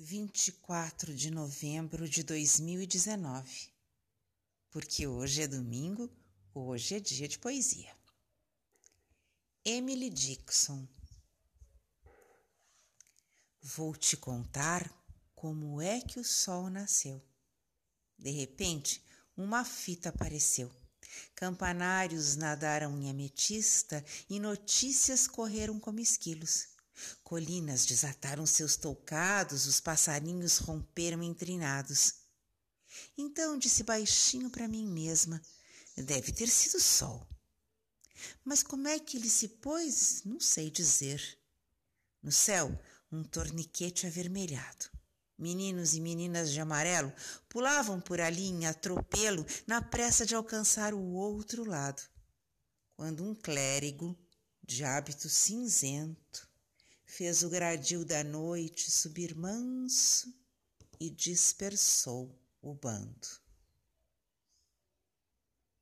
24 de novembro de 2019. Porque hoje é domingo, hoje é dia de poesia. Emily Dixon. Vou te contar como é que o sol nasceu. De repente, uma fita apareceu. Campanários nadaram em ametista e notícias correram como esquilos. Colinas desataram seus toucados, os passarinhos romperam em trinados. Então disse baixinho para mim mesma: deve ter sido sol. Mas como é que ele se pôs? Não sei dizer. No céu, um torniquete avermelhado. Meninos e meninas de amarelo pulavam por ali em atropelo na pressa de alcançar o outro lado. Quando um clérigo, de hábito cinzento, fez o gradil da noite subir manso e dispersou o bando.